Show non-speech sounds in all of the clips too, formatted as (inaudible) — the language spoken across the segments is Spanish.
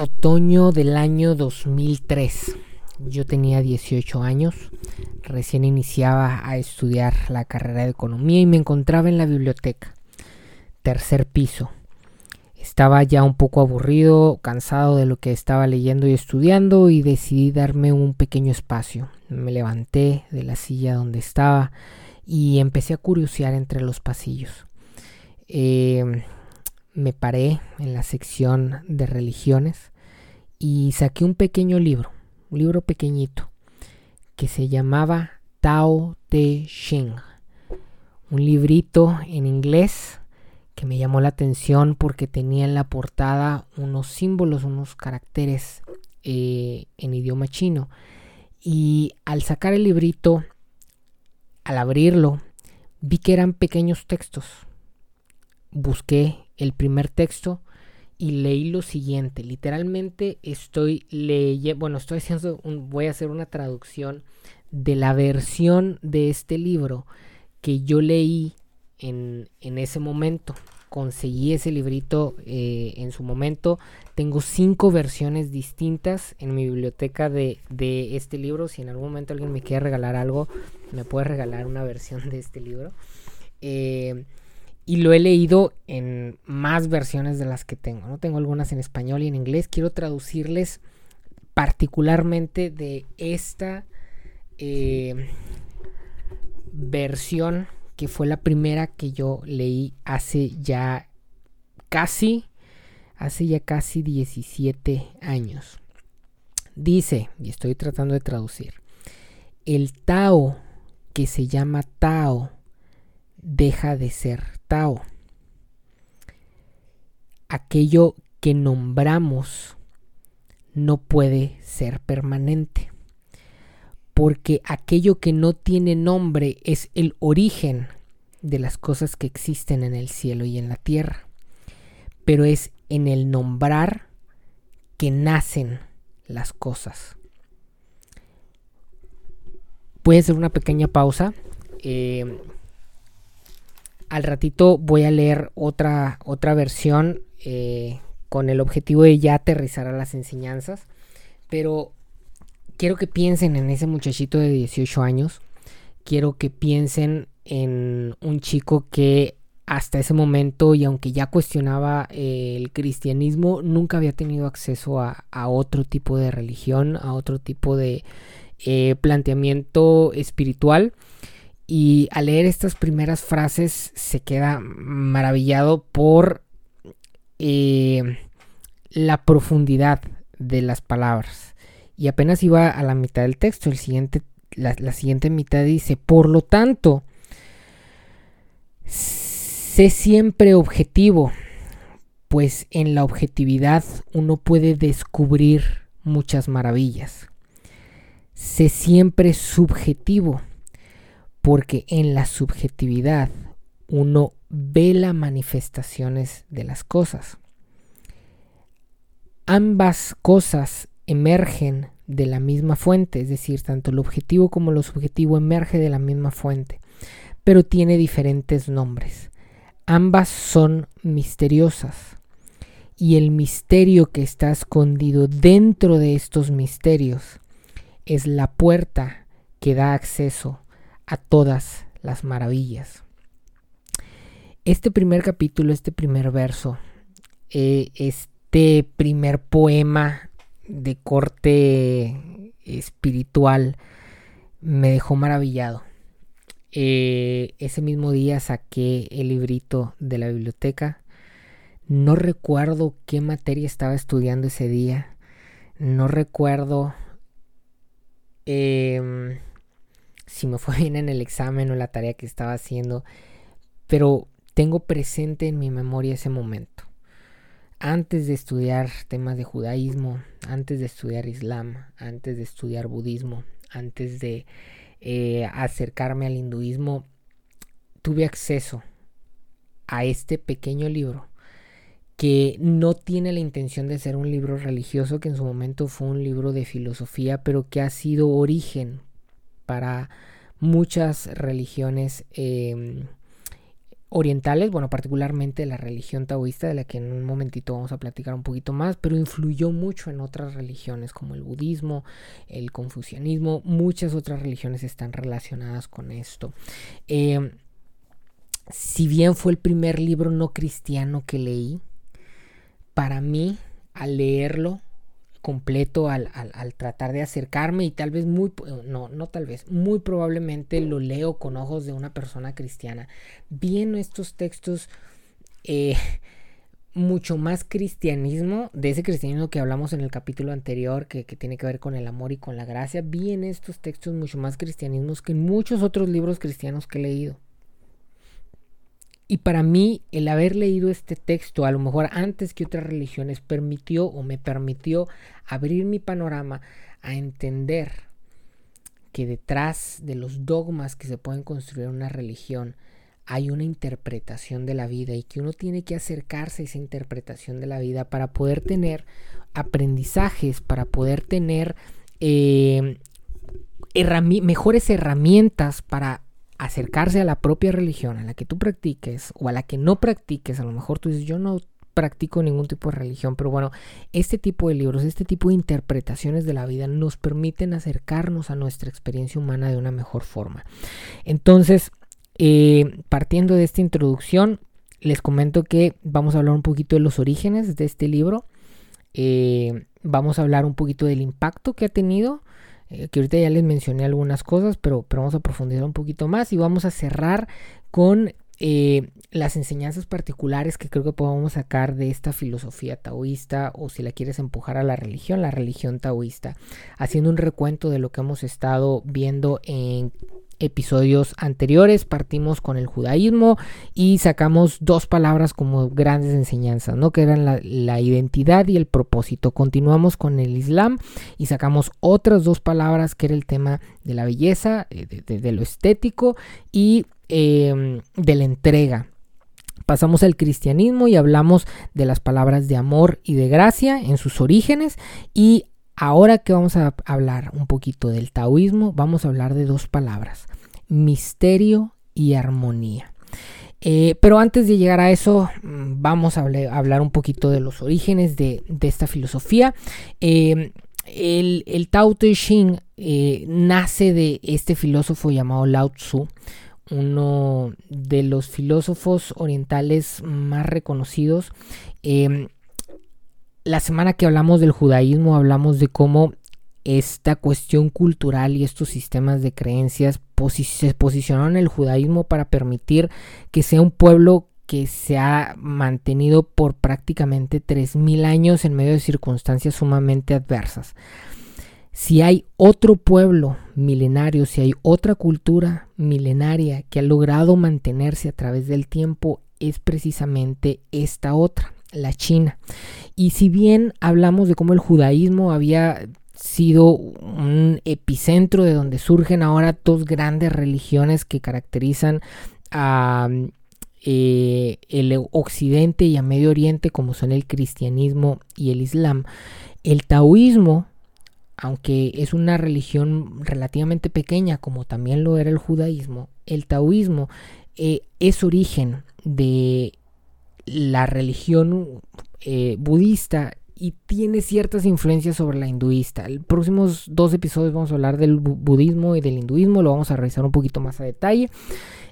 Otoño del año 2003. Yo tenía 18 años, recién iniciaba a estudiar la carrera de economía y me encontraba en la biblioteca, tercer piso. Estaba ya un poco aburrido, cansado de lo que estaba leyendo y estudiando y decidí darme un pequeño espacio. Me levanté de la silla donde estaba y empecé a curiosear entre los pasillos. Eh, me paré en la sección de religiones y saqué un pequeño libro, un libro pequeñito, que se llamaba Tao Te Ching. Un librito en inglés que me llamó la atención porque tenía en la portada unos símbolos, unos caracteres eh, en idioma chino. Y al sacar el librito, al abrirlo, vi que eran pequeños textos. Busqué el primer texto y leí lo siguiente. Literalmente estoy leyendo, bueno, estoy haciendo, un, voy a hacer una traducción de la versión de este libro que yo leí en, en ese momento. Conseguí ese librito eh, en su momento. Tengo cinco versiones distintas en mi biblioteca de, de, este libro. Si en algún momento alguien me quiere regalar algo, me puede regalar una versión de este libro. Eh, y lo he leído en más versiones de las que tengo. ¿no? Tengo algunas en español y en inglés. Quiero traducirles particularmente de esta eh, versión que fue la primera que yo leí hace ya casi, hace ya casi 17 años. Dice, y estoy tratando de traducir, el Tao que se llama Tao deja de ser Tao. Aquello que nombramos no puede ser permanente, porque aquello que no tiene nombre es el origen de las cosas que existen en el cielo y en la tierra, pero es en el nombrar que nacen las cosas. Voy a hacer una pequeña pausa. Eh, al ratito voy a leer otra, otra versión eh, con el objetivo de ya aterrizar a las enseñanzas. Pero quiero que piensen en ese muchachito de 18 años. Quiero que piensen en un chico que hasta ese momento y aunque ya cuestionaba eh, el cristianismo, nunca había tenido acceso a, otro tipo de religión, a otro tipo de eh, planteamiento espiritual y al leer estas primeras frases se queda maravillado por eh, la profundidad de las palabras. Y apenas iba a la mitad del texto, el siguiente, la, la siguiente mitad dice, por lo tanto, sé siempre objetivo, pues en la objetividad uno puede descubrir muchas maravillas. Sé siempre subjetivo, porque en la subjetividad uno ve las manifestaciones de las cosas. Ambas cosas emergen de la misma fuente, es decir, tanto lo objetivo como lo subjetivo emerge de la misma fuente, pero tiene diferentes nombres. Ambas son misteriosas y el misterio que está escondido dentro de estos misterios es la puerta que da acceso a todas las maravillas. Este primer capítulo, este primer verso, eh, este primer poema de corte espiritual me dejó maravillado. Eh, ese mismo día saqué el librito de la biblioteca. No recuerdo qué materia estaba estudiando ese día. No recuerdo eh, si me fue (laughs) bien en el examen o la tarea que estaba haciendo, pero tengo presente en mi memoria ese momento. Antes de estudiar temas de judaísmo, antes de estudiar islam, antes de estudiar budismo, antes de eh, acercarme al hinduismo, tuve acceso a este pequeño libro que no tiene la intención de ser un libro religioso, que en su momento fue un libro de filosofía, pero que ha sido origen para muchas religiones em, orientales, bueno, particularmente la religión taoísta, de la que en un momentito vamos a platicar un poquito más, pero influyó mucho en otras religiones como el budismo, el confucianismo, muchas otras religiones están relacionadas con esto. Em, si bien fue el primer libro no cristiano que leí, para mí, al leerlo, completo al, tratar de acercarme y tal vez muy, no, no tal vez, muy probablemente lo leo con ojos de una persona cristiana. Viendo estos textos eh, (laughs) mucho más cristianismo, de ese cristianismo que hablamos en el capítulo anterior, que, que, tiene que ver con el amor y con la gracia, vi estos textos mucho más cristianismos que en muchos otros libros cristianos que he leído. Y para mí el haber leído este texto, a lo mejor antes que otras religiones, permitió o me permitió abrir mi panorama a entender que detrás de los dogmas que se pueden construir en una religión hay una interpretación de la vida y que uno tiene que acercarse a esa interpretación de la vida para poder tener aprendizajes, para poder tener eh, mejores herramientas para acercarse a la propia religión, a la que tú practiques o a la que no practiques, a lo mejor tú dices, yo no practico ningún tipo de religión, pero bueno, este tipo de libros, este tipo de interpretaciones de la vida nos permiten acercarnos a nuestra experiencia humana de una mejor forma. Entonces, eh, partiendo de esta introducción, les comento que vamos a hablar un poquito de los orígenes de este libro, eh, vamos a hablar un poquito del impacto que ha tenido, eh, que ahorita ya les mencioné algunas cosas, pero, pero, vamos a profundizar un poquito más y vamos a cerrar con eh, las enseñanzas particulares que creo que podemos sacar de esta filosofía taoísta o si la quieres empujar a la religión, la religión taoísta, haciendo un recuento de lo que hemos estado viendo en episodios anteriores partimos con el judaísmo y sacamos dos palabras como grandes enseñanzas, ¿no? Que eran la, identidad y el propósito. Continuamos con el islam y sacamos otras dos palabras que era el tema de la belleza, eh, de, lo estético y em, de la entrega. Pasamos al cristianismo y hablamos de las palabras de amor y de gracia en sus orígenes y Ahora que vamos a hablar un poquito del taoísmo, vamos a hablar de dos palabras, misterio y armonía. Eh, pero antes de llegar a eso, mm, vamos a hablar un poquito de los orígenes de, esta filosofía. Em, el, Tao Te Ching eh, nace de este filósofo llamado Lao Tzu, uno de los filósofos orientales más reconocidos. Em, la semana que hablamos del judaísmo hablamos de cómo esta cuestión cultural y estos sistemas de creencias se posicionaron en el judaísmo para permitir que sea un pueblo que se ha mantenido por prácticamente 3.000 años en medio de circunstancias sumamente adversas. Si hay otro pueblo milenario, si hay otra cultura milenaria que ha logrado mantenerse a través del tiempo, es precisamente esta otra la China. Y si bien hablamos de cómo el judaísmo había sido un epicentro de donde surgen ahora dos grandes religiones que caracterizan a eh, el occidente y a Medio Oriente como son el cristianismo y el islam, el taoísmo, aunque es una religión relativamente pequeña como también lo era el judaísmo, el taoísmo eh, es origen de la religión eh, budista y tiene ciertas influencias sobre la hinduista. En los próximos dos episodios vamos a hablar del budismo y del hinduismo, lo vamos a revisar un poquito más a detalle.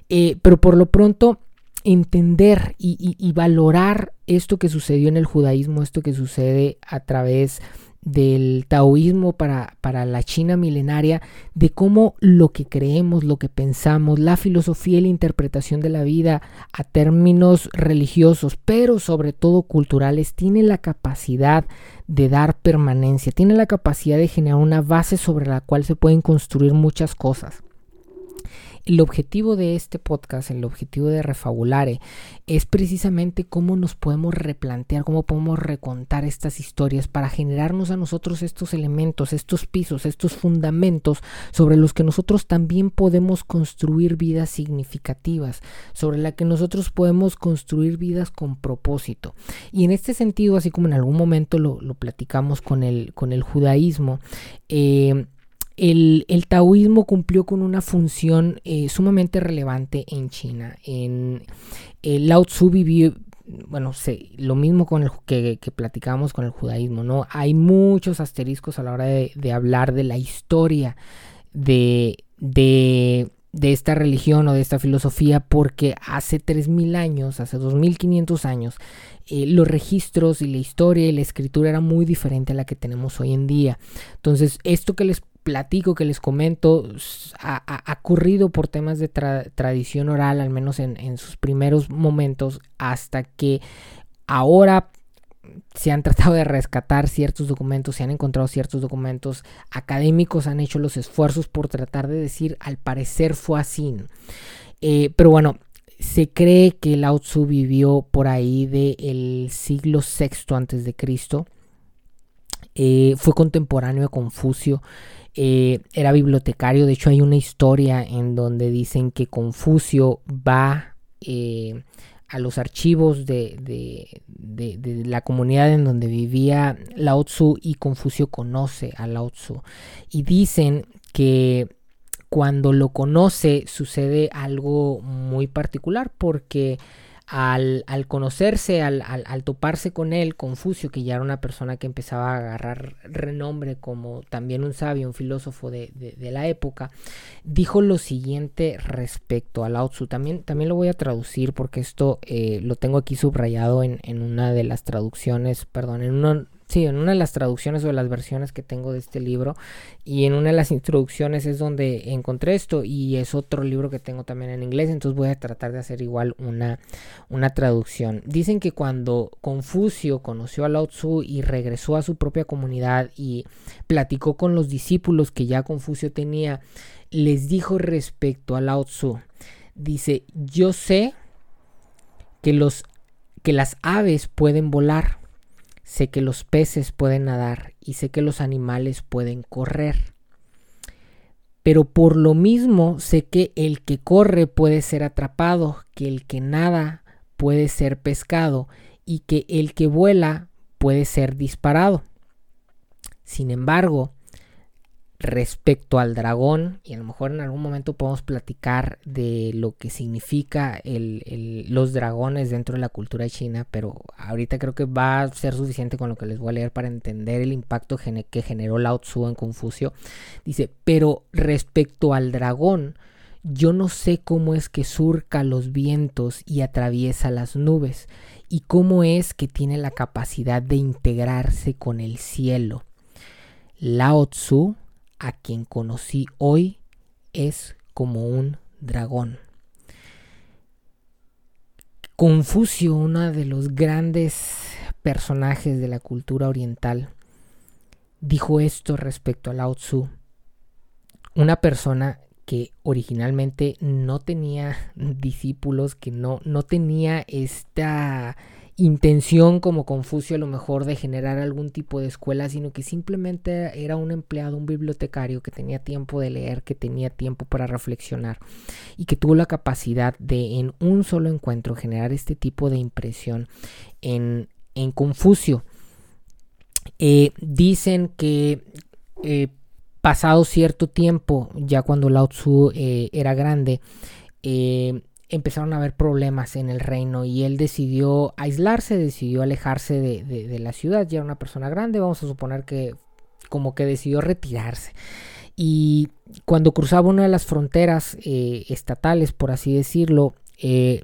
Eh, pero por lo pronto, entender y, y, valorar esto que sucedió en el judaísmo, esto que sucede a través del taoísmo para, para, la China milenaria, de cómo lo que creemos, lo que pensamos, la filosofía y la interpretación de la vida a términos religiosos, pero sobre todo culturales, tiene la capacidad de dar permanencia, tiene la capacidad de generar una base sobre la cual se pueden construir muchas cosas. El objetivo de este podcast, el objetivo de Refabulare, es precisamente cómo nos podemos replantear, cómo podemos recontar estas historias para generarnos a nosotros estos elementos, estos pisos, estos fundamentos sobre los que nosotros también podemos construir vidas significativas, sobre la que nosotros podemos construir vidas con propósito. Y en este sentido, así como en algún momento lo, platicamos con el, con el judaísmo, eh, el, taoísmo cumplió con una función eh, sumamente relevante en China. En, el Lao Tzu vivió, bueno, lo mismo con el que, que platicábamos con el judaísmo, ¿no? Hay muchos asteriscos a la hora de, hablar de la historia de, de, de, esta religión o de esta filosofía porque hace 3.000 años, hace 2.500 años, eh, los registros y la historia y la escritura era muy diferente a la que tenemos hoy en día. Entonces, esto que les platico, que les comento, ha, ocurrido por temas de tradición oral, al menos en, sus primeros momentos, hasta que ahora se han tratado de rescatar ciertos documentos, se han encontrado ciertos documentos, académicos han hecho los esfuerzos por tratar de decir, al parecer fue así. Eh, pero bueno, se cree que Lao Tzu vivió por ahí del siglo VI antes de Cristo. Eh, fue contemporáneo de Confucio eh, era bibliotecario. De hecho, hay una historia en donde dicen que Confucio va eh, a los archivos de, la comunidad en donde vivía Lao Tzu y Confucio conoce a Lao Tzu. Y dicen que cuando lo conoce sucede algo muy particular porque al, conocerse, al, toparse con él, Confucio, que ya era una persona que empezaba a agarrar renombre como también un sabio, un filósofo de, la época, dijo lo siguiente respecto a Lao. También, también lo voy a traducir porque esto eh, lo tengo aquí subrayado en, en, una de las traducciones, perdón, en uno, Sí, en una de las traducciones o de las versiones que tengo de este libro y en una de las introducciones es donde encontré esto y es otro libro que tengo también en inglés, entonces voy a tratar de hacer igual una, una traducción. Dicen que cuando Confucio conoció a Lao Tzu y regresó a su propia comunidad y platicó con los discípulos que ya Confucio tenía, les dijo respecto a Lao Tzu, dice, yo sé que, los, que las aves pueden volar Sé que los peces pueden nadar y sé que los animales pueden correr. Pero por lo mismo sé que el que corre puede ser atrapado, que el que nada puede ser pescado y que el que vuela puede ser disparado. Sin embargo, respecto al dragón y a lo mejor en algún momento podemos platicar de lo que significa los dragones dentro de la cultura china, pero ahorita creo que va a ser suficiente con lo que les voy a leer para entender el impacto que generó Lao Tzu en Confucio. Dice, pero respecto al dragón, yo no sé cómo es que surca los vientos y atraviesa las nubes, y cómo es que tiene la capacidad de integrarse con el cielo. Lao Tzu a quien conocí hoy es como un dragón. Confucio, uno de los grandes personajes de la cultura oriental, dijo esto respecto a Lao Tzu. Una persona que originalmente no tenía discípulos, que no, no tenía esta intención como Confucio a lo mejor de generar algún tipo de escuela, sino que simplemente era un empleado, un bibliotecario que tenía tiempo de leer, que tenía tiempo para reflexionar y que tuvo la capacidad de en un solo encuentro generar este tipo de impresión en, en Confucio. Eh, dicen que eh, pasado cierto tiempo, ya cuando Lao Tzu eh, era grande, empezaron a haber problemas en el reino y él decidió aislarse, decidió alejarse de, la ciudad. Ya era una persona grande, vamos a suponer que como que decidió retirarse. Y cuando cruzaba una de las fronteras eh, estatales, por así decirlo, eh,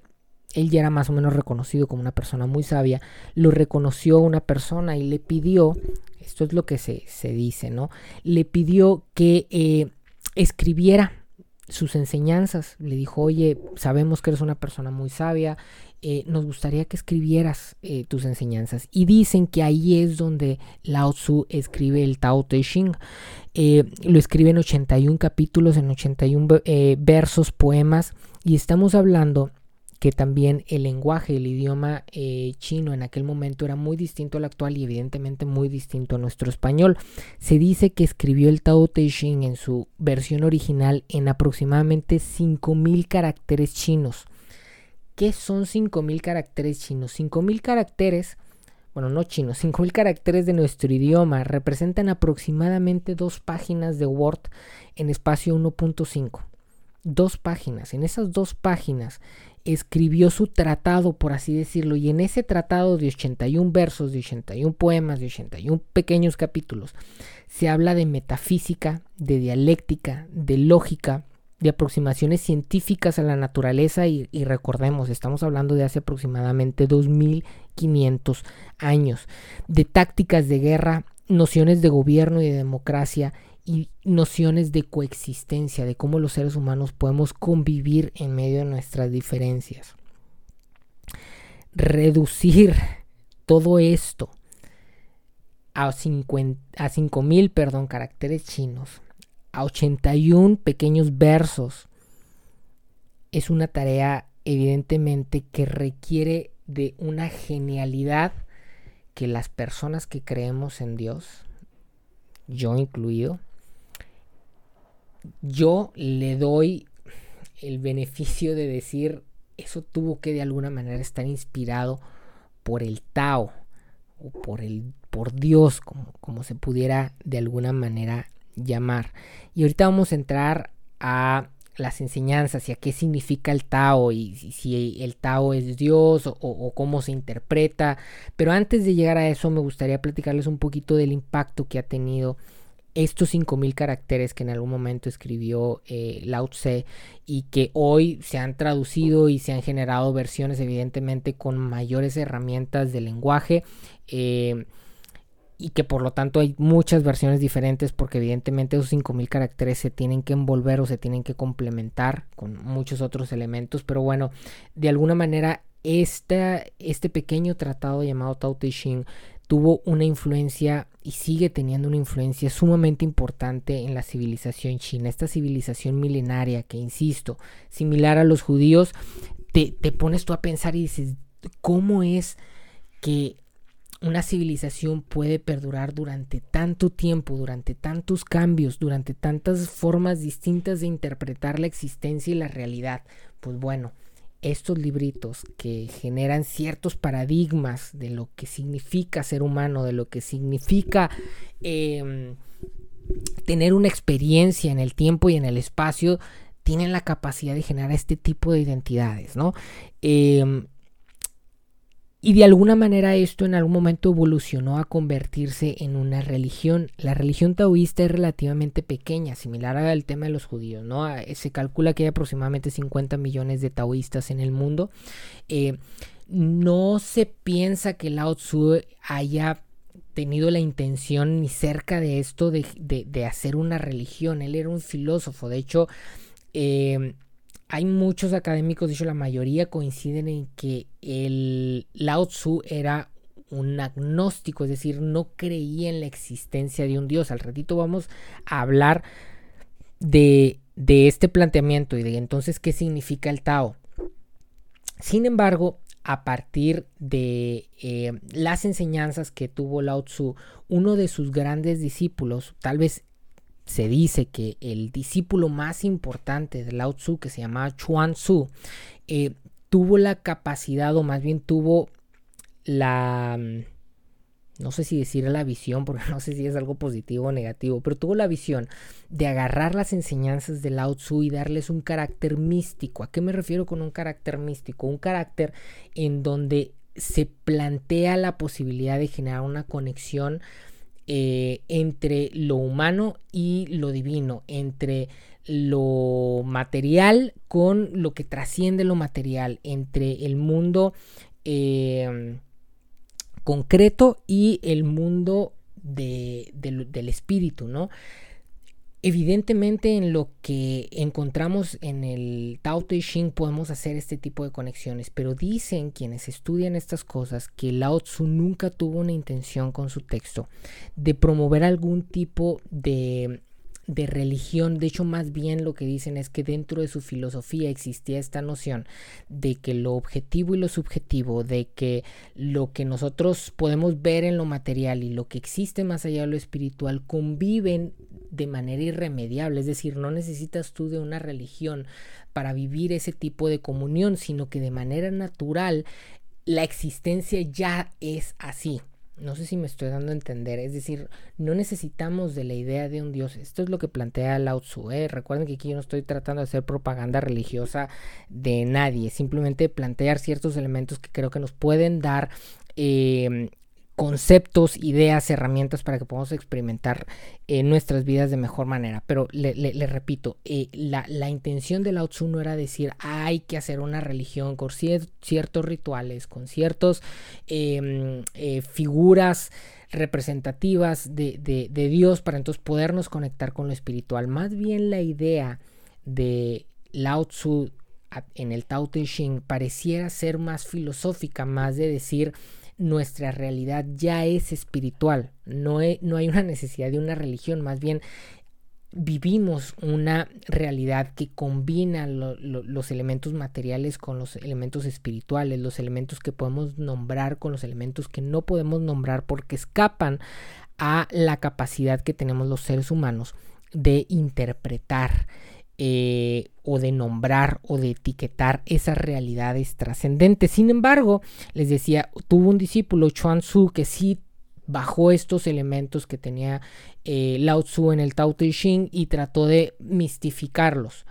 él ya era más o menos reconocido como una persona muy sabia, lo reconoció una persona y le pidió, esto es lo que se, dice, ¿no? Le pidió que eh, escribiera sus enseñanzas. Le dijo, oye, sabemos que eres una persona muy sabia, eh, nos gustaría que escribieras eh, tus enseñanzas. Y dicen que ahí es donde Lao Tzu escribe el Tao Te Ching. Eh, lo escribe en 81 capítulos, en 81 versos, poemas, y estamos hablando que también el lenguaje, el idioma eh, chino en aquel momento era muy distinto al actual y evidentemente muy distinto a nuestro español. Se dice que escribió el Tao Te en su versión original en aproximadamente 5.000 caracteres chinos. ¿Qué son 5.000 caracteres chinos? 5.000 caracteres bueno, no chino, 5000 caracteres de nuestro idioma representan aproximadamente dos páginas de Word en espacio 1.5. Dos páginas. En esas dos páginas escribió su tratado, por así decirlo, y en ese tratado de 81 versos, de 81 poemas, de 81 pequeños capítulos, se habla de metafísica, de dialéctica, de lógica, de aproximaciones científicas a la naturaleza y, recordemos, estamos hablando de hace aproximadamente 2500 años, de tácticas de guerra, nociones de gobierno y de democracia y nociones de coexistencia, de cómo los seres humanos podemos convivir en medio de nuestras diferencias. Reducir todo esto a, a 5.000 perdón, caracteres chinos a 81 pequeños versos. Es una tarea evidentemente que requiere de una genialidad que las personas que creemos en Dios, yo incluido, yo le doy el beneficio de decir, eso tuvo que de alguna manera estar inspirado por el Tao o por el por Dios, como, como se pudiera de alguna manera llamar. Y ahorita vamos a entrar a las enseñanzas y a qué significa el Tao y si, el Tao es Dios o, cómo se interpreta. Pero antes de llegar a eso me gustaría platicarles un poquito del impacto que ha tenido estos 5000 caracteres que en algún momento escribió eh, Lao Tse y que hoy se han traducido y se han generado versiones evidentemente con mayores herramientas de lenguaje. Eh, y que por lo tanto hay muchas versiones diferentes porque evidentemente esos 5000 caracteres se tienen que envolver o se tienen que complementar con muchos otros elementos, pero bueno, de alguna manera este, pequeño tratado llamado Tao Te Ching tuvo una influencia y sigue teniendo una influencia sumamente importante en la civilización china, esta civilización milenaria que, insisto, similar a los judíos, te, te pones tú a pensar y dices, ¿cómo es que una civilización puede perdurar durante tanto tiempo, durante tantos cambios, durante tantas formas distintas de interpretar la existencia y la realidad. Pues bueno, estos libritos que generan ciertos paradigmas de lo que significa ser humano, de lo que significa em, tener una experiencia en el tiempo y en el espacio, tienen la capacidad de generar este tipo de identidades, ¿no? Em, y de alguna manera esto en algún momento evolucionó a convertirse en una religión. La religión taoísta es relativamente pequeña, similar al tema de los judíos, ¿no? Se calcula que hay aproximadamente 50 millones de taoístas en el mundo. Eh, no se piensa que Lao Tzu haya tenido la intención ni cerca de esto de, de hacer una religión. Él era un filósofo. De hecho, eh, hay muchos académicos, de hecho la mayoría coinciden en que el Lao Tzu era un agnóstico, es decir, no creía en la existencia de un dios. Al ratito vamos a hablar de, este planteamiento y de entonces qué significa el Tao. Sin embargo, a partir de eh, las enseñanzas que tuvo Lao Tzu, uno de sus grandes discípulos, tal vez se dice que el discípulo más importante de Lao Tzu, que se llamaba Chuan Tzu, eh, tuvo la capacidad, o más bien tuvo la, no sé si decir la visión, (laughs) porque no sé si es algo positivo o negativo, pero tuvo la visión de agarrar las enseñanzas de Lao Tzu y darles un carácter místico. ¿A qué me refiero con un carácter místico? Un carácter en donde se plantea la posibilidad de generar una conexión eh, entre lo humano y lo divino, entre lo material con lo que trasciende lo material, entre el mundo em, concreto y el mundo del espíritu, ¿no? Evidentemente en lo que encontramos en el Tao Te Ching podemos hacer este tipo de conexiones, pero dicen quienes estudian estas cosas que Lao Tzu nunca tuvo una intención con su texto de promover algún tipo de de religión. De hecho, más bien lo que dicen es que dentro de su filosofía existía esta noción de que lo objetivo y lo subjetivo, de que lo que nosotros podemos ver en lo material y lo que existe más allá de lo espiritual conviven de manera irremediable. Es decir, no necesitas tú de una religión para vivir ese tipo de comunión, sino que de manera natural la existencia ya es así. No sé si me estoy dando a entender. Es decir, no necesitamos de la idea de un Dios. Esto es lo que plantea Lao Tzu. ¿eh? Recuerden que aquí yo no estoy tratando de hacer propaganda religiosa de nadie. Simplemente plantear ciertos elementos que creo que nos pueden dar eh, conceptos, ideas, herramientas para que podamos experimentar eh, nuestras vidas de mejor manera. Pero le, repito, eh, la, intención de Lao Tzu no era decir hay que hacer una religión con ciertos rituales, con ciertas em, eh, figuras representativas de, Dios para entonces podernos conectar con lo espiritual. Más bien la idea de Lao Tzu en el Tao Te Ching pareciera ser más filosófica, más de decir nuestra realidad ya es espiritual, no, no hay una necesidad de una religión, más bien vivimos una realidad que combina los elementos materiales con los elementos espirituales, los elementos que podemos nombrar con los elementos que no podemos nombrar porque escapan a la capacidad que tenemos los seres humanos de interpretar eh, o de nombrar o de etiquetar esas realidades trascendentes. Sin embargo, les decía, tuvo un discípulo, Chuan Tzu, que sí bajó estos elementos que tenía eh, Lao Tzu en el Tao Te Ching y trató de mistificarlos.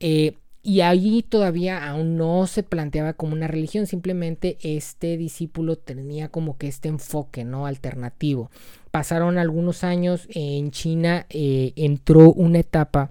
Eh, y allí todavía aún no se planteaba como una religión, simplemente este discípulo tenía como que este enfoque, ¿no? Alternativo. Pasaron algunos años en China, entró una etapa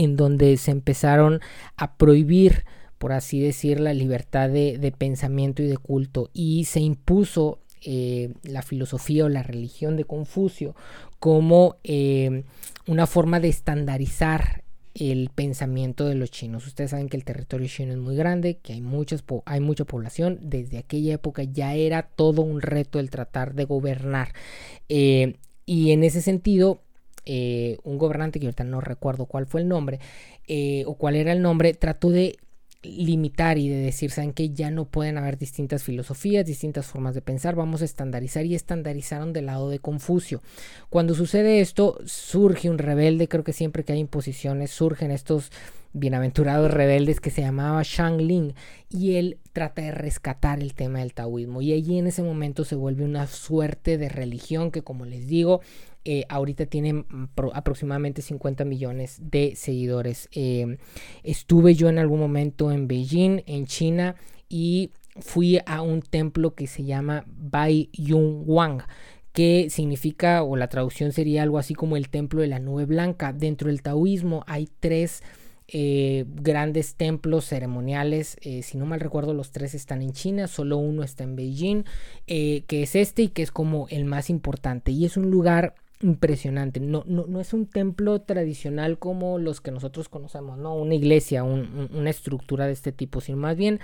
en donde se empezaron a prohibir, por así decir, la libertad de, pensamiento y de culto y se impuso eh, la filosofía o la religión de Confucio como eh, una forma de estandarizar el pensamiento de los chinos. Ustedes saben que el territorio chino es muy grande, que hay, muchas hay mucha población. Desde aquella época ya era todo un reto el tratar de gobernar. Eh, y en ese sentido, eh, un gobernante que ahorita no recuerdo cuál fue el nombre eh, o cuál era el nombre, trató de limitar y de decir, saben que ya no pueden haber distintas filosofías, distintas formas de pensar, vamos a estandarizar y estandarizaron del lado de Confucio. Cuando sucede esto, surge un rebelde, creo que siempre que hay imposiciones surgen estos bienaventurados rebeldes que se llamaba Shang Ling y él trata de rescatar el tema del taoísmo y allí en ese momento se vuelve una suerte de religión que como les digo eh, ahorita tiene mm, aproximadamente 50 millones de seguidores. Eh, estuve yo en algún momento en Beijing, en China, y fui a un templo que se llama Bai Yun Wang que significa o la traducción sería algo así como el templo de la nube blanca. Dentro del taoísmo hay tres eh, grandes templos ceremoniales, si no mal recuerdo los tres están en China, solo uno está en Beijing, que es este y que es como el más importante y es un lugar impresionante. No, no, no, es un templo tradicional como los que nosotros conocemos, ¿no? Una iglesia, una estructura de este tipo, sino más bien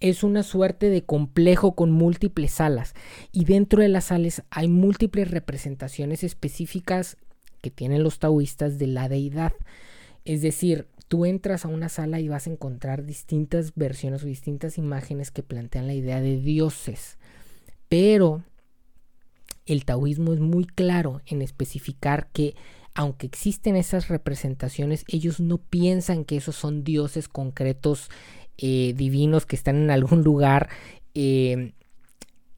es una suerte de complejo con múltiples salas. Y dentro de las salas hay múltiples representaciones específicas que tienen los taoístas de la deidad. Es decir, tú entras a una sala y vas a encontrar distintas versiones o distintas imágenes que plantean la idea de dioses. Pero el taoísmo es muy claro en especificar que aunque existen esas representaciones, ellos no piensan que esos son dioses concretos eh, divinos que están en algún lugar eh,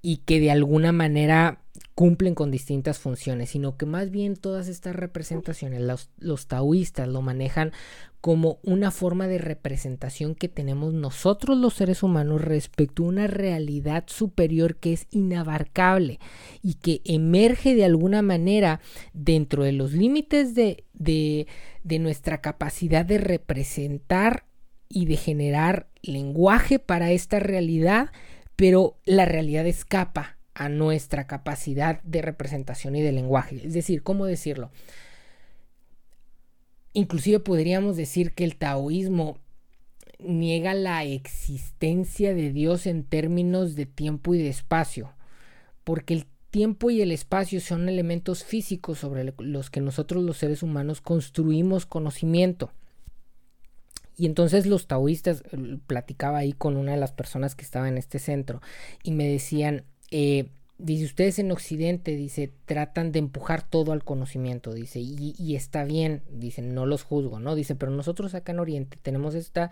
y que de alguna manera cumplen con distintas funciones, sino que más bien todas estas representaciones, los, los, taoístas lo manejan como una forma de representación que tenemos nosotros los seres humanos respecto a una realidad superior que es inabarcable y que emerge de alguna manera dentro de los límites de, de, de nuestra capacidad de representar y de generar lenguaje para esta realidad, pero la realidad escapa a nuestra capacidad de representación y de lenguaje. Es decir, ¿cómo decirlo? Inclusive podríamos decir que el taoísmo niega la existencia de Dios en términos de tiempo y de espacio, porque el tiempo y el espacio son elementos físicos sobre los que nosotros los seres humanos construimos conocimiento. Y entonces los taoístas, platicaba ahí con una de las personas que estaba en este centro, y me decían, eh, dice, ustedes en Occidente, dice, tratan de empujar todo al conocimiento, dice, y, y está bien, dice, no los juzgo, ¿no? Dice, pero nosotros acá en Oriente tenemos esta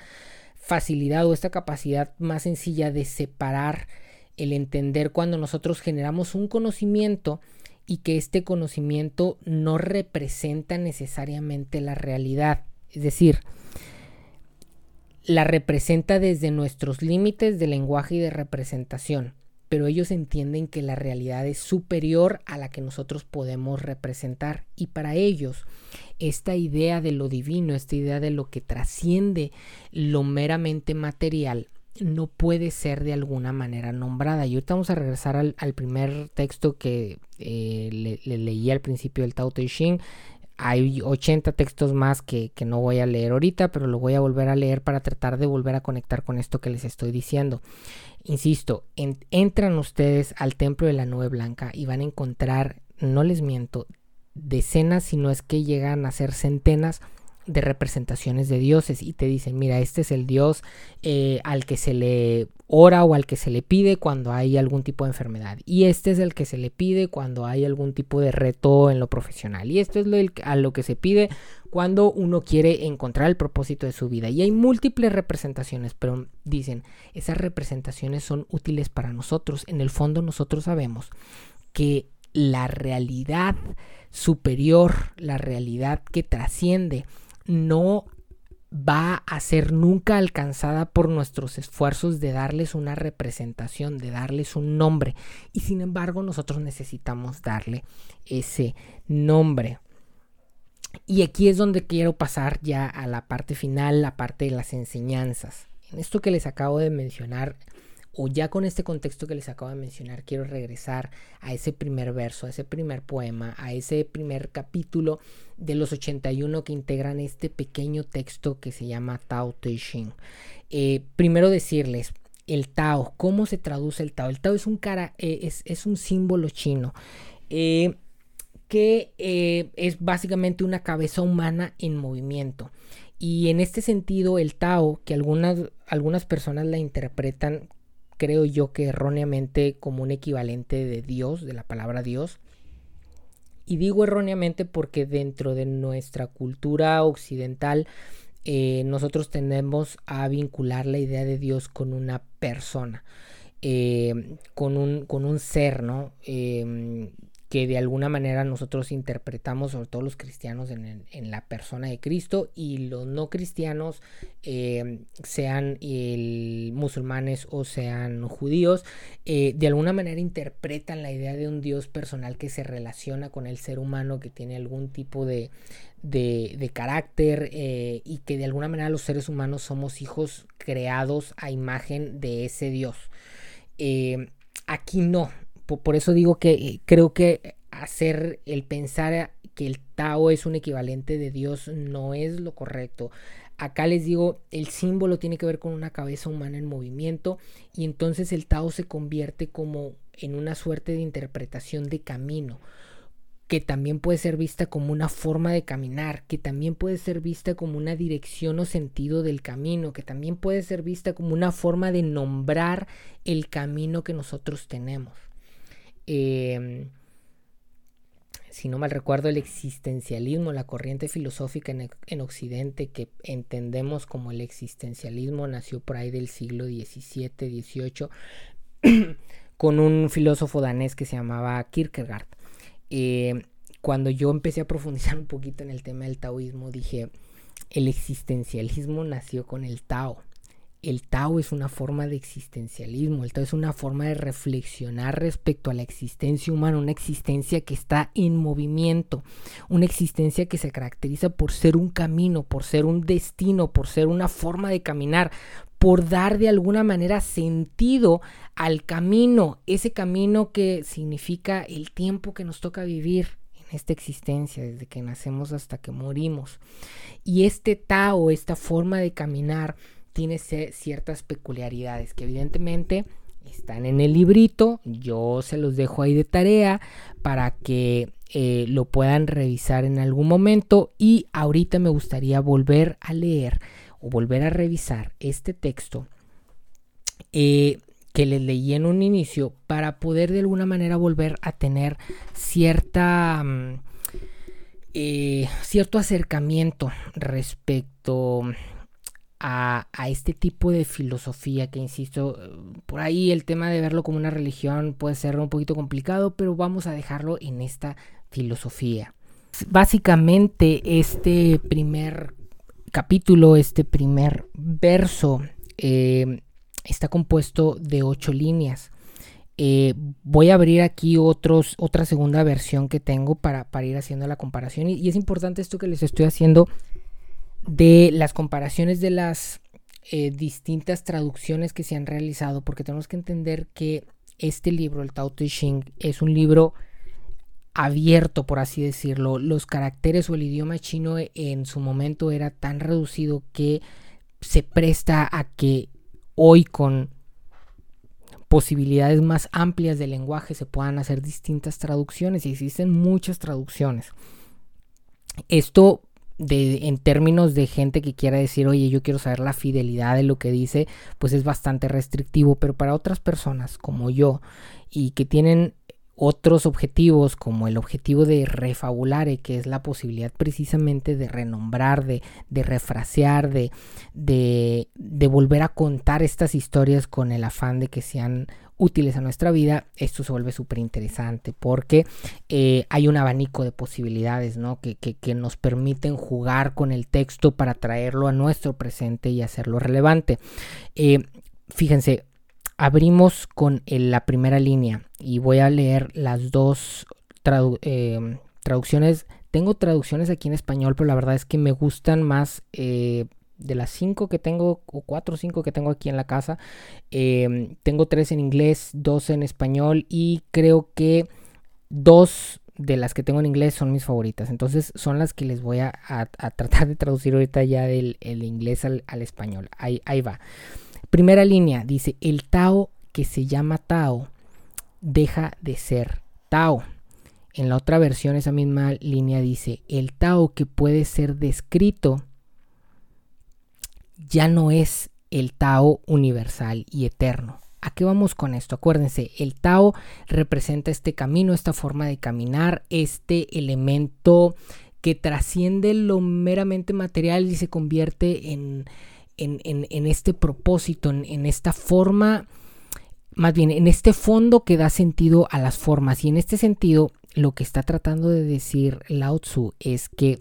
facilidad o esta capacidad más sencilla de separar el entender cuando nosotros generamos un conocimiento y que este conocimiento no representa necesariamente la realidad. Es decir, la representa desde nuestros límites de lenguaje y de representación, pero ellos entienden que la realidad es superior a la que nosotros podemos representar y para ellos esta idea de lo divino, esta idea de lo que trasciende lo meramente material, no puede ser de alguna manera nombrada. Y ahorita vamos a regresar al, primer texto que eh, le, leí al principio del Tao Te Ching. Hay 80 textos más que, no voy a leer ahorita, pero lo voy a volver a leer para tratar de volver a conectar con esto que les estoy diciendo. Insisto, entran ustedes al templo de la nube blanca y van a encontrar, no les miento, decenas, si no es que llegan a ser centenas de representaciones de dioses y te dicen, mira, este es el dios eh, al que se le ora o al que se le pide cuando hay algún tipo de enfermedad. Y este es el que se le pide cuando hay algún tipo de reto en lo profesional. Y esto es lo a lo que se pide cuando uno quiere encontrar el propósito de su vida. Y hay múltiples representaciones, pero dicen, esas representaciones son útiles para nosotros. En el fondo nosotros sabemos que la realidad superior, la realidad que trasciende, no va a ser nunca alcanzada por nuestros esfuerzos de darles una representación, de darles un nombre. Y sin embargo nosotros necesitamos darle ese nombre. Y aquí es donde quiero pasar ya a la parte final, la parte de las enseñanzas. En esto que les acabo de mencionar, o ya con este contexto que les acabo de mencionar, quiero regresar a ese primer verso, a ese primer poema, a ese primer capítulo de los 81 que integran este pequeño texto que se llama Tao Te Ching. Eh, primero decirles, el Tao, ¿cómo se traduce el Tao? El Tao es un, cara, eh, es, un símbolo chino. Eh, que es básicamente una cabeza humana en movimiento. Y en este sentido, el Tao, que algunas, algunas personas la interpretan creo yo que erróneamente como un equivalente de Dios, de la palabra Dios. Y digo erróneamente porque dentro de nuestra cultura occidental eh, nosotros tendemos a vincular la idea de Dios con una persona, eh, con, un, con, un, ser, ¿no? Eh, que de alguna manera nosotros interpretamos, sobre todo los cristianos, en, la persona de Cristo y los no cristianos, eh, sean musulmanes o sean judíos, eh, de alguna manera interpretan la idea de un Dios personal que se relaciona con el ser humano, que tiene algún tipo de, de, carácter eh, y que de alguna manera los seres humanos somos hijos creados a imagen de ese Dios. aquí no, por eso digo que eh, creo que hacer el pensar que el Tao es un equivalente de Dios no es lo correcto. Acá les digo, el símbolo tiene que ver con una cabeza humana en movimiento y entonces el Tao se convierte como en una suerte de interpretación de camino que también puede ser vista como una forma de caminar, que también puede ser vista como una dirección o sentido del camino, que también puede ser vista como una forma de nombrar el camino que nosotros tenemos. Em, si no mal recuerdo, el existencialismo, la corriente filosófica en, Occidente que entendemos como el existencialismo, nació por ahí del siglo XVII, XVIII, (clears throat) con un filósofo danés que se llamaba Kierkegaard. Em, cuando yo empecé a profundizar un poquito en el tema del taoísmo, dije, el existencialismo nació con el Tao el Tao es una forma de existencialismo, el Tao es una forma de reflexionar respecto a la existencia humana, una existencia que está en movimiento, una existencia que se caracteriza por ser un camino, por ser un destino, por ser una forma de caminar, por dar de alguna manera sentido al camino, ese camino que significa el tiempo que nos toca vivir en esta existencia, desde que nacemos hasta que morimos. Y este Tao, esta forma de caminar, tiene ciertas peculiaridades que evidentemente están en el librito. Yo se los dejo ahí de tarea para que eh, lo puedan revisar en algún momento. Y ahorita me gustaría volver a leer o volver a revisar este texto. Eh, que les leí en un inicio para poder de alguna manera volver a tener cierta mm, eh, cierto acercamiento respecto a, este tipo de filosofía que insisto por ahí el tema de verlo como una religión puede ser un poquito complicado pero vamos a dejarlo en esta filosofía básicamente este primer capítulo este primer verso eh, está compuesto de ocho líneas. Eh, voy a abrir aquí otros, otra segunda versión que tengo para, ir haciendo la comparación. Y, es importante esto que les estoy haciendo de las comparaciones de las eh, distintas traducciones que se han realizado, porque tenemos que entender que este libro, el Tao Te Ching, es un libro abierto, por así decirlo. Los caracteres o el idioma chino en su momento era tan reducido que se presta a que hoy con posibilidades más amplias de lenguaje se puedan hacer distintas traducciones y existen muchas traducciones. Esto de, en términos de gente que quiera decir, oye, yo quiero saber la fidelidad de lo que dice, pues es bastante restrictivo, pero para otras personas como yo y que tienen otros objetivos como el objetivo de refabulare, que es la posibilidad precisamente de renombrar, de, de refrasear, de, de, de, volver a contar estas historias con el afán de que sean útiles a nuestra vida, esto se vuelve súper interesante porque eh, hay un abanico de posibilidades ¿no? que, que, nos permiten jugar con el texto para traerlo a nuestro presente y hacerlo relevante. Eh, fíjense, abrimos con la primera línea y voy a leer las dos traducciones. Tengo traducciones aquí en español, pero la verdad es que me gustan más eh, de las cinco que tengo, o cuatro o cinco que tengo aquí en la casa. Em, tengo tres en inglés, dos en español y creo que dos de las que tengo en inglés son mis favoritas. Entonces son las que les voy a, tratar de traducir ahorita ya del inglés al, español. Ahí, ahí va. Primera línea dice, el Tao que se llama Tao deja de ser Tao. En la otra versión esa misma línea dice, el Tao que puede ser descrito ya no es el Tao universal y eterno. ¿A qué vamos con esto? Acuérdense, el Tao representa este camino, esta forma de caminar, este elemento que trasciende lo meramente material y se convierte en, en, este propósito, en, esta forma, más bien en este fondo que da sentido a las formas. Y en este sentido, lo que está tratando de decir Lao Tzu es que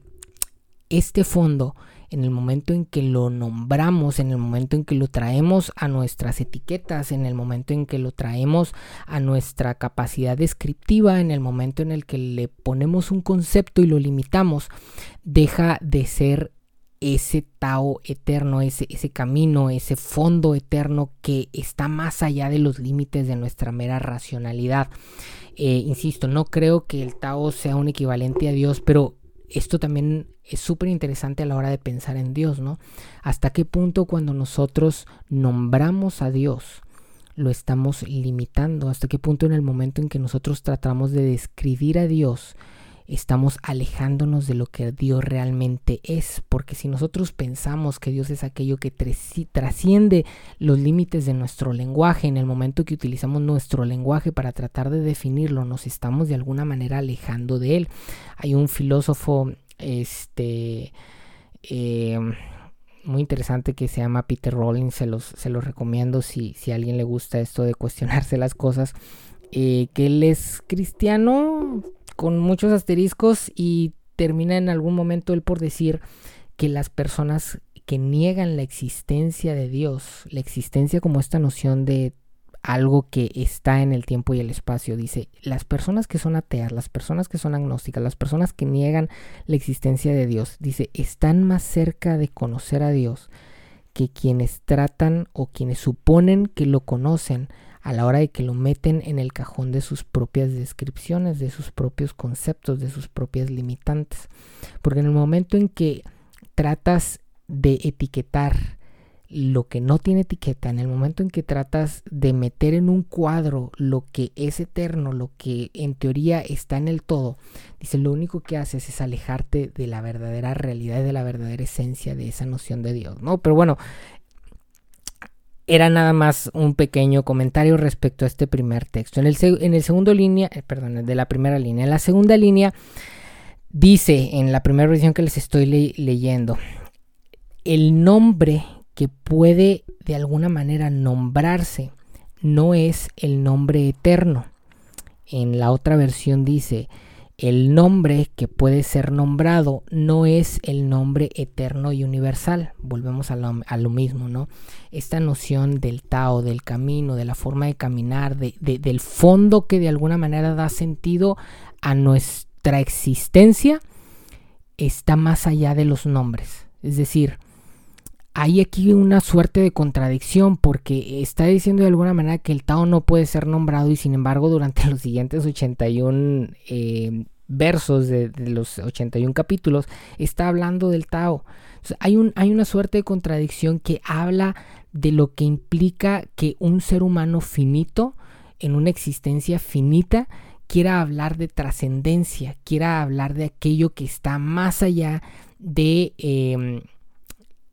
este fondo, en el momento en que lo nombramos, en el momento en que lo traemos a nuestras etiquetas, en el momento en que lo traemos a nuestra capacidad descriptiva, en el momento en el que le ponemos un concepto y lo limitamos, deja de ser ese Tao eterno, ese, ese camino, ese fondo eterno que está más allá de los límites de nuestra mera racionalidad. Eh, insisto, no creo que el Tao sea un equivalente a Dios, pero esto también es súper interesante a la hora de pensar en Dios, ¿no? Hasta qué punto cuando nosotros nombramos a Dios, lo estamos limitando, hasta qué punto en el momento en que nosotros tratamos de describir a Dios, estamos alejándonos de lo que Dios realmente es, porque si nosotros pensamos que Dios es aquello que trasciende los límites de nuestro lenguaje, en el momento que utilizamos nuestro lenguaje para tratar de definirlo, nos estamos de alguna manera alejando de él. Hay un filósofo, este, em, muy interesante que se llama Peter Rollins, se los, se los recomiendo si, si a alguien le gusta esto de cuestionarse las cosas. Eh, que él es cristiano, con muchos asteriscos y termina en algún momento él por decir que las personas que niegan la existencia de Dios, la existencia como esta noción de algo que está en el tiempo y el espacio. Dice, las personas que son ateas, las personas que son agnósticas, las personas que niegan la existencia de Dios, dice, están más cerca de conocer a Dios que quienes tratan o quienes suponen que lo conocen a la hora de que lo meten en el cajón de sus propias descripciones, de sus propios conceptos, de sus propias limitantes. Porque en el momento en que tratas de etiquetar lo que no tiene etiqueta, en el momento en que tratas de meter en un cuadro lo que es eterno, lo que en teoría está en el todo, dice, lo único que haces es alejarte de la verdadera realidad y de la verdadera esencia de esa noción de Dios, ¿no? Pero bueno, era nada más un pequeño comentario respecto a este primer texto. En el, en el segundo línea, eh, perdón, de la primera línea. En la segunda línea dice, en la primera versión que les estoy leyendo, el nombre que puede de alguna manera nombrarse no es el nombre eterno. En la otra versión dice, el nombre que puede ser nombrado no es el nombre eterno y universal. Volvemos a lo, mismo, ¿no? Esta noción del Tao, del camino, de la forma de caminar, del fondo que de alguna manera da sentido a nuestra existencia, está más allá de los nombres. Es decir, hay aquí una suerte de contradicción porque está diciendo de alguna manera que el Tao no puede ser nombrado y sin embargo durante (laughs) los siguientes 81 eh, versos de, los 81 capítulos está hablando del Tao. hay, un, hay una suerte de contradicción que habla de lo que implica que un ser humano finito en una existencia finita quiera hablar de trascendencia, quiera hablar de aquello que está más allá de... Em,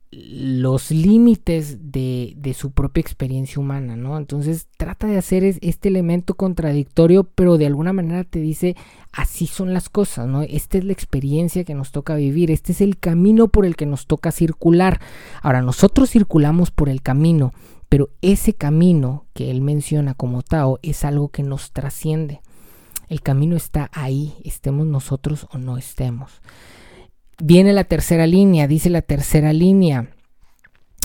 los límites de, su propia experiencia humana, ¿no? Entonces trata de hacer este elemento contradictorio, pero de alguna manera te dice, así son las cosas, ¿no? Esta es la experiencia que nos toca vivir, este es el camino por el que nos toca circular. Ahora, nosotros circulamos por el camino, pero ese camino que él menciona como Tao es algo que nos trasciende. El camino está ahí, estemos nosotros o no estemos. Viene la tercera línea, dice la tercera línea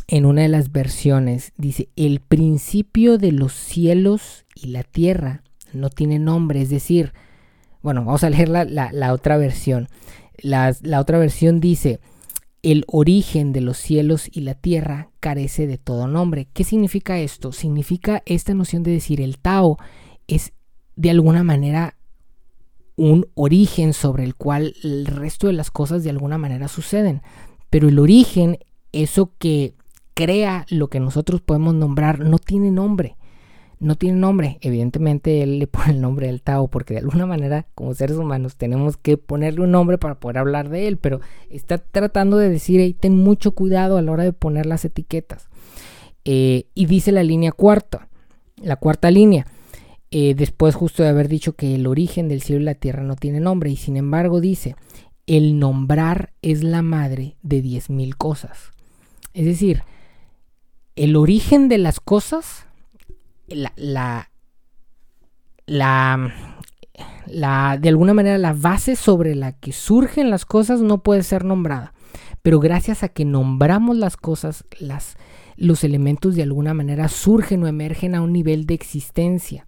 en una de las versiones, dice, el principio de los cielos y la tierra no tiene nombre, es decir, bueno, vamos a leer la, otra versión. La, la otra versión dice, el origen de los cielos y la tierra carece de todo nombre. ¿Qué significa esto? Significa esta noción de decir el Tao es de alguna manera un origen sobre el cual el resto de las cosas de alguna manera suceden. Pero el origen, eso que crea lo que nosotros podemos nombrar, no tiene nombre. No tiene nombre. Evidentemente él le pone el nombre del Tao porque de alguna manera como seres humanos tenemos que ponerle un nombre para poder hablar de él. Pero está tratando de decir, ten mucho cuidado a la hora de poner las etiquetas. Eh, y dice la línea cuarta, la cuarta línea. Eh, después justo de haber dicho que el origen del cielo y la tierra no tiene nombre, y sin embargo dice, el nombrar es la madre de diez mil cosas. Es decir, el origen de las cosas, la, la, la, de alguna manera la base sobre la que surgen las cosas no puede ser nombrada. Pero gracias a que nombramos las cosas, las, los elementos de alguna manera surgen o emergen a un nivel de existencia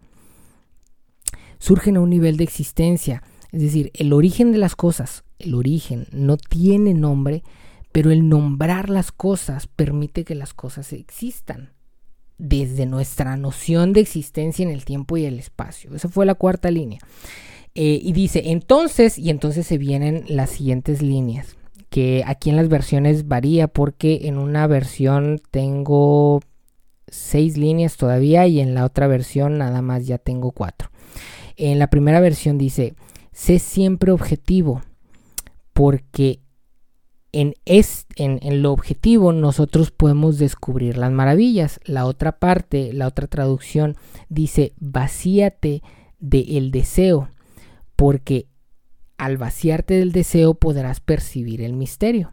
surgen a un nivel de existencia. Es decir, el origen de las cosas, el origen no tiene nombre, pero el nombrar las cosas permite que las cosas existan desde nuestra noción de existencia en el tiempo y el espacio. Esa fue la cuarta línea. Eh, y dice, entonces, y entonces se vienen las siguientes líneas, que aquí en las versiones varía porque en una versión tengo seis líneas todavía y en la otra versión nada más ya tengo cuatro. En la primera versión dice, sé siempre objetivo, porque en, en, lo objetivo nosotros podemos descubrir las maravillas. La otra parte, la otra traducción dice, vacíate del deseo, porque al vaciarte del deseo podrás percibir el misterio.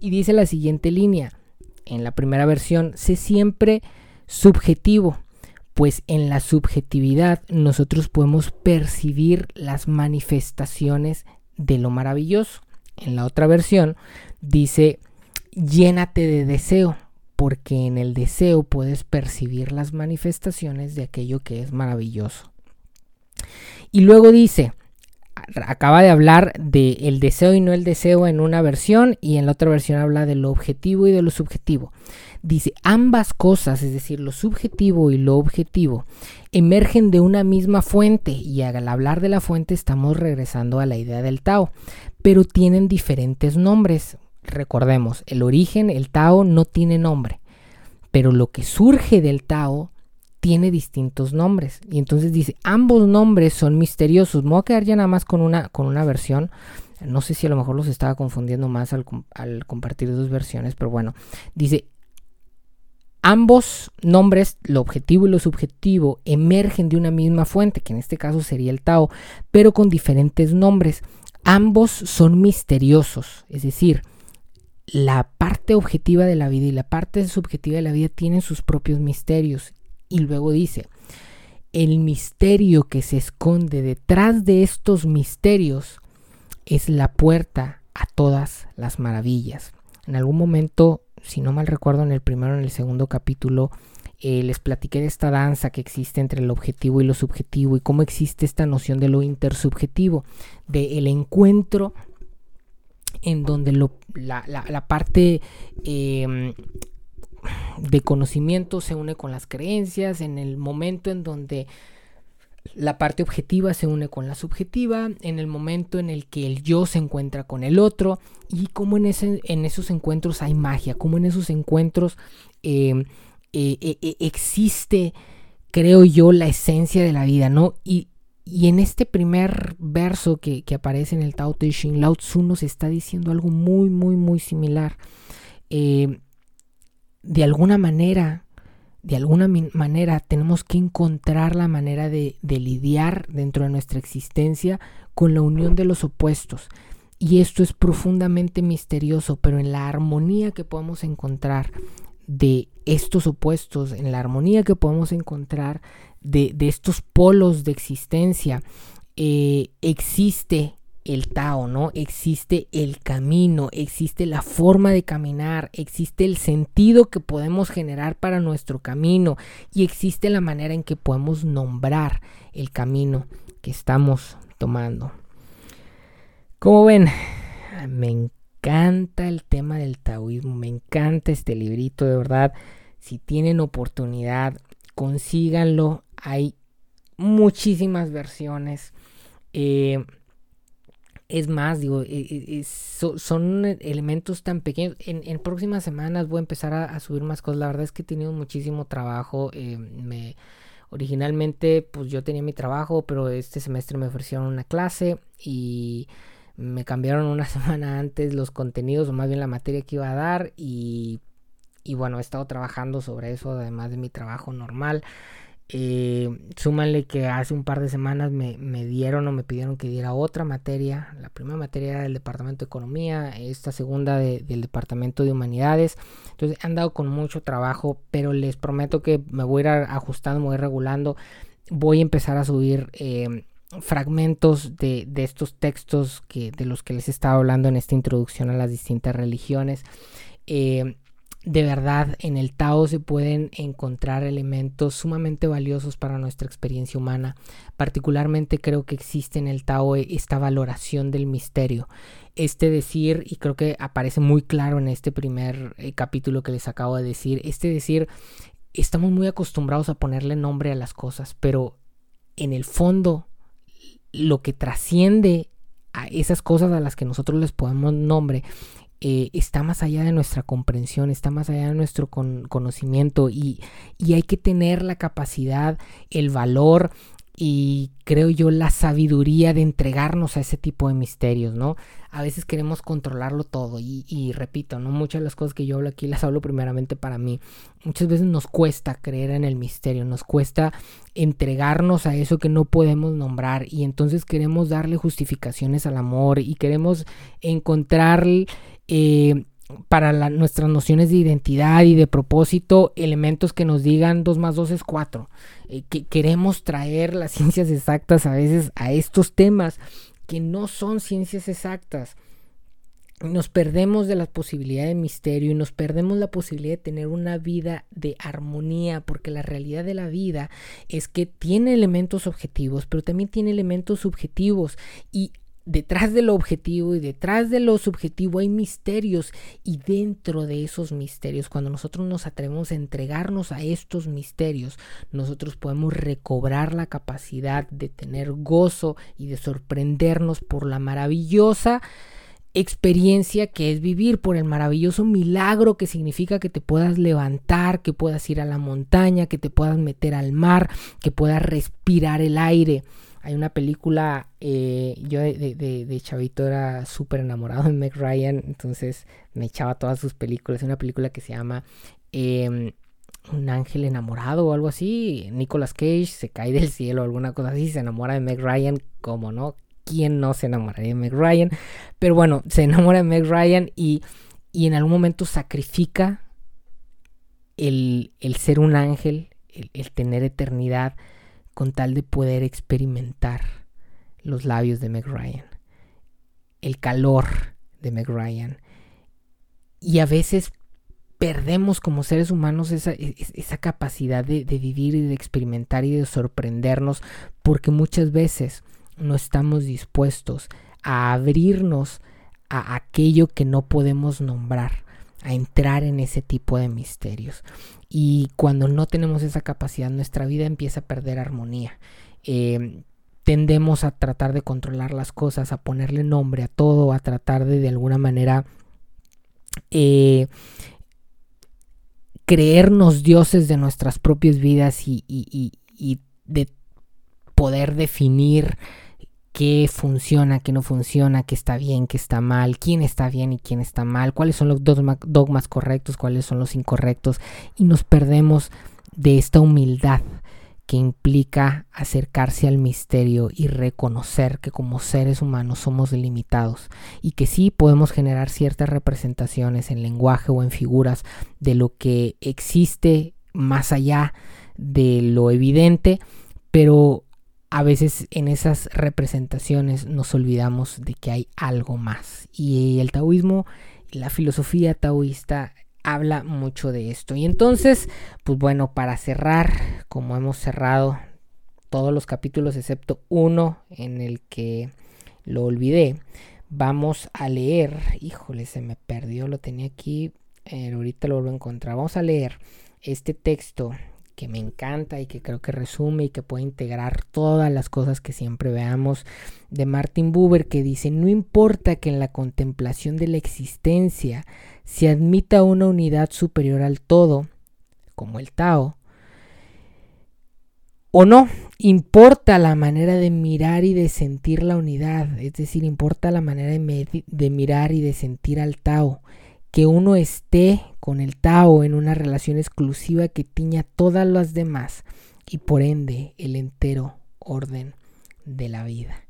Y dice la siguiente línea, en la primera versión, sé siempre subjetivo, pues en la subjetividad nosotros podemos percibir las manifestaciones de lo maravilloso. En la otra versión dice, llénate de deseo, porque en el deseo puedes percibir las manifestaciones de aquello que es maravilloso. Y luego dice, acaba de hablar de el deseo y no el deseo en una versión y en la otra versión habla de lo objetivo y de lo subjetivo. Dice, ambas cosas, es decir, lo subjetivo y lo objetivo, emergen de una misma fuente y al hablar de la fuente estamos regresando a la idea del Tao, pero tienen diferentes nombres. Recordemos, el origen, el Tao no tiene nombre, pero lo que surge del Tao tiene distintos nombres. Y entonces dice, ambos nombres son misteriosos. Me voy a quedar ya nada más con una, con una versión. No sé si a lo mejor los estaba confundiendo más al, al compartir dos versiones, pero bueno, dice, Ambos nombres, lo objetivo y lo subjetivo, emergen de una misma fuente, que en este caso sería el Tao, pero con diferentes nombres. Ambos son misteriosos, es decir, la parte objetiva de la vida y la parte subjetiva de la vida tienen sus propios misterios. Y luego dice, el misterio que se esconde detrás de estos misterios es la puerta a todas las maravillas. En algún momento si no mal recuerdo, en el primero o en el segundo capítulo, eh, les platiqué de esta danza que existe entre lo objetivo y lo subjetivo y cómo existe esta noción de lo intersubjetivo, del encuentro en donde la, parte em, de conocimiento se une con las creencias, en el momento en donde la parte objetiva se une con la subjetiva en el momento en el que el yo se encuentra con el otro y como en, ese, en esos encuentros hay magia, como en esos encuentros eh, eh, eh, existe, creo yo, la esencia de la vida, ¿no? Y, en este primer verso que, aparece en el Tao Te Ching, Lao Tzu nos está diciendo algo muy, muy, muy similar. De alguna manera, de alguna manera tenemos que encontrar la manera de, lidiar dentro de nuestra existencia con la unión de los opuestos. Y esto es profundamente misterioso, pero en la armonía que podemos encontrar de estos opuestos, en la armonía que podemos encontrar de, estos polos de existencia, eh, existe el Tao, ¿no? Existe el camino, existe la forma de caminar, existe el sentido que podemos generar para nuestro camino y existe la manera en que podemos nombrar el camino que estamos tomando. Como ven, me encanta el tema del taoísmo, me encanta este librito, de verdad. Si tienen oportunidad, consíganlo. Hay muchísimas versiones. Eh, es más, digo, e, e, son elementos tan pequeños. En, próximas semanas voy a empezar a, subir más cosas. La verdad es que he tenido muchísimo trabajo. Eh, me, originalmente, pues yo tenía mi trabajo, pero este semestre me ofrecieron una clase y me cambiaron una (laughs) semana antes los contenidos, o más bien la materia que iba a dar. Y, y bueno, he estado trabajando sobre eso, además de mi trabajo normal. Eh, que hace un par de semanas me, dieron o me pidieron que diera otra materia. La primera materia era del Departamento de Economía, esta segunda del Departamento de Humanidades. Entonces han dado con mucho trabajo, pero les prometo que me voy a ir ajustando, me voy a ir regulando. Voy a empezar a subir eh, fragmentos de, estos textos que, de los que les estaba hablando en esta introducción a las distintas religiones. Eh, de verdad en el Tao se pueden encontrar elementos sumamente valiosos para nuestra experiencia humana. Particularmente creo que existe en el Tao esta valoración del misterio. Este decir, y creo que aparece muy claro en este primer eh, capítulo que les acabo de decir, este decir, estamos muy acostumbrados a ponerle nombre a las cosas, pero en el fondo lo que trasciende a esas cosas a las que nosotros les ponemos nombre eh, está más allá de nuestra comprensión, está más allá de nuestro conocimiento y, y hay que tener la capacidad, el valor y creo yo la sabiduría de entregarnos a ese tipo de misterios, ¿no? A veces queremos controlarlo todo y, y, repito, ¿no? Muchas de las cosas que yo hablo aquí las hablo primeramente para mí. Muchas veces nos cuesta creer en el misterio, nos cuesta entregarnos a eso que no podemos nombrar y entonces queremos darle justificaciones al amor y queremos encontrar eh, para nuestras nociones de identidad y de propósito, elementos que nos digan 2 más 2 es 4. Eh, que queremos traer las (laughs) ciencias exactas a veces a estos temas que no son ciencias exactas. Nos perdemos de la posibilidad de misterio y nos perdemos la posibilidad de tener una vida de armonía, porque la realidad de la vida es que tiene elementos objetivos, pero también tiene elementos subjetivos y detrás de lo objetivo y detrás de lo subjetivo hay misterios y dentro de esos misterios, cuando nosotros nos atrevemos a entregarnos a estos misterios, nosotros podemos recobrar la capacidad de tener gozo y de sorprendernos por la maravillosa experiencia que es vivir por el maravilloso milagro que significa que te puedas levantar, que puedas ir a la montaña, que te puedas meter al mar, que puedas respirar el aire. Hay una película, eh, yo de, chavito era súper enamorado de Meg Ryan, entonces me echaba todas sus películas. Hay una película que se llama em, un ángel enamorado o algo así. Nicolas Cage se cae del cielo o alguna cosa así, se enamora de Meg Ryan, como no, ¿quién no se enamoraría de Meg Ryan? Pero bueno, se enamora de Meg Ryan y, y en algún momento sacrifica el, el ser un ángel, el, el tener eternidad, con tal de poder experimentar los labios de Meg Ryan, el calor de Meg Ryan. Y a veces perdemos como seres humanos esa, e, e, esa capacidad de, de, vivir y de experimentar y de sorprendernos porque muchas veces no estamos dispuestos a abrirnos a aquello que no podemos nombrar, a entrar en ese tipo de misterios. Y cuando no tenemos esa capacidad, nuestra vida empieza a perder armonía. Eh, tendemos a tratar de controlar las cosas, a ponerle nombre a todo, a tratar de de alguna manera eh, creernos dioses de nuestras propias vidas y, y, de poder definir qué funciona, qué no funciona, qué está bien, qué está mal, quién está bien y quién está mal, cuáles son los dogmas correctos, cuáles son los incorrectos, y nos perdemos de esta humildad que implica acercarse al misterio y reconocer que como seres humanos somos limitados y que sí podemos generar ciertas representaciones en lenguaje o en figuras de lo que existe más allá de lo evidente, pero a veces en esas representaciones nos olvidamos de que hay algo más. Y el taoísmo, la filosofía taoísta habla mucho de esto. Y entonces, pues bueno, para cerrar, como hemos cerrado todos los capítulos excepto uno en el que lo olvidé, vamos a leer, híjole, se me perdió, lo tenía aquí, eh, ahorita lo vuelvo a encontrar. Vamos a leer este texto que me encanta y que creo que resume y que puede integrar todas las cosas que siempre veamos de Martin Buber que dice no importa que en la contemplación de la existencia se admita una unidad superior al todo, como el Tao, o no, importa la manera de mirar y de sentir la unidad, es decir, importa la manera de, de mirar y de sentir al Tao que uno esté con el Tao en una relación exclusiva que tiña todas las demás y por ende el entero orden de la vida.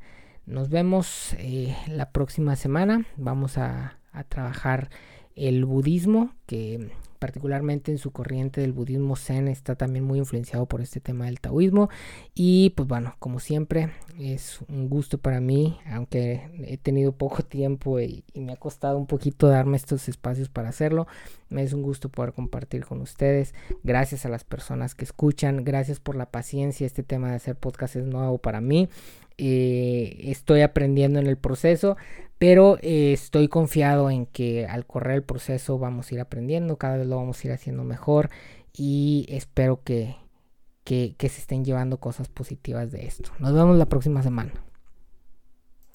Nos vemos eh, la próxima semana. Vamos a, a trabajar el budismo que particularmente en su corriente del budismo zen, está también muy influenciado por este tema del taoísmo. Y pues bueno, como siempre, es un gusto para mí, aunque he tenido poco (laughs) tiempo y, me ha costado un poquito darme estos espacios para hacerlo. Me es un gusto poder compartir con ustedes. Gracias a las personas que escuchan, gracias por la paciencia. Este tema de hacer podcast es nuevo para mí. Eh, estoy aprendiendo en el proceso, pero eh, estoy confiado en que al correr el proceso vamos a ir aprendiendo, cada vez lo vamos a ir haciendo mejor y espero que, que, que se estén llevando cosas positivas de esto. Nos vemos la próxima semana.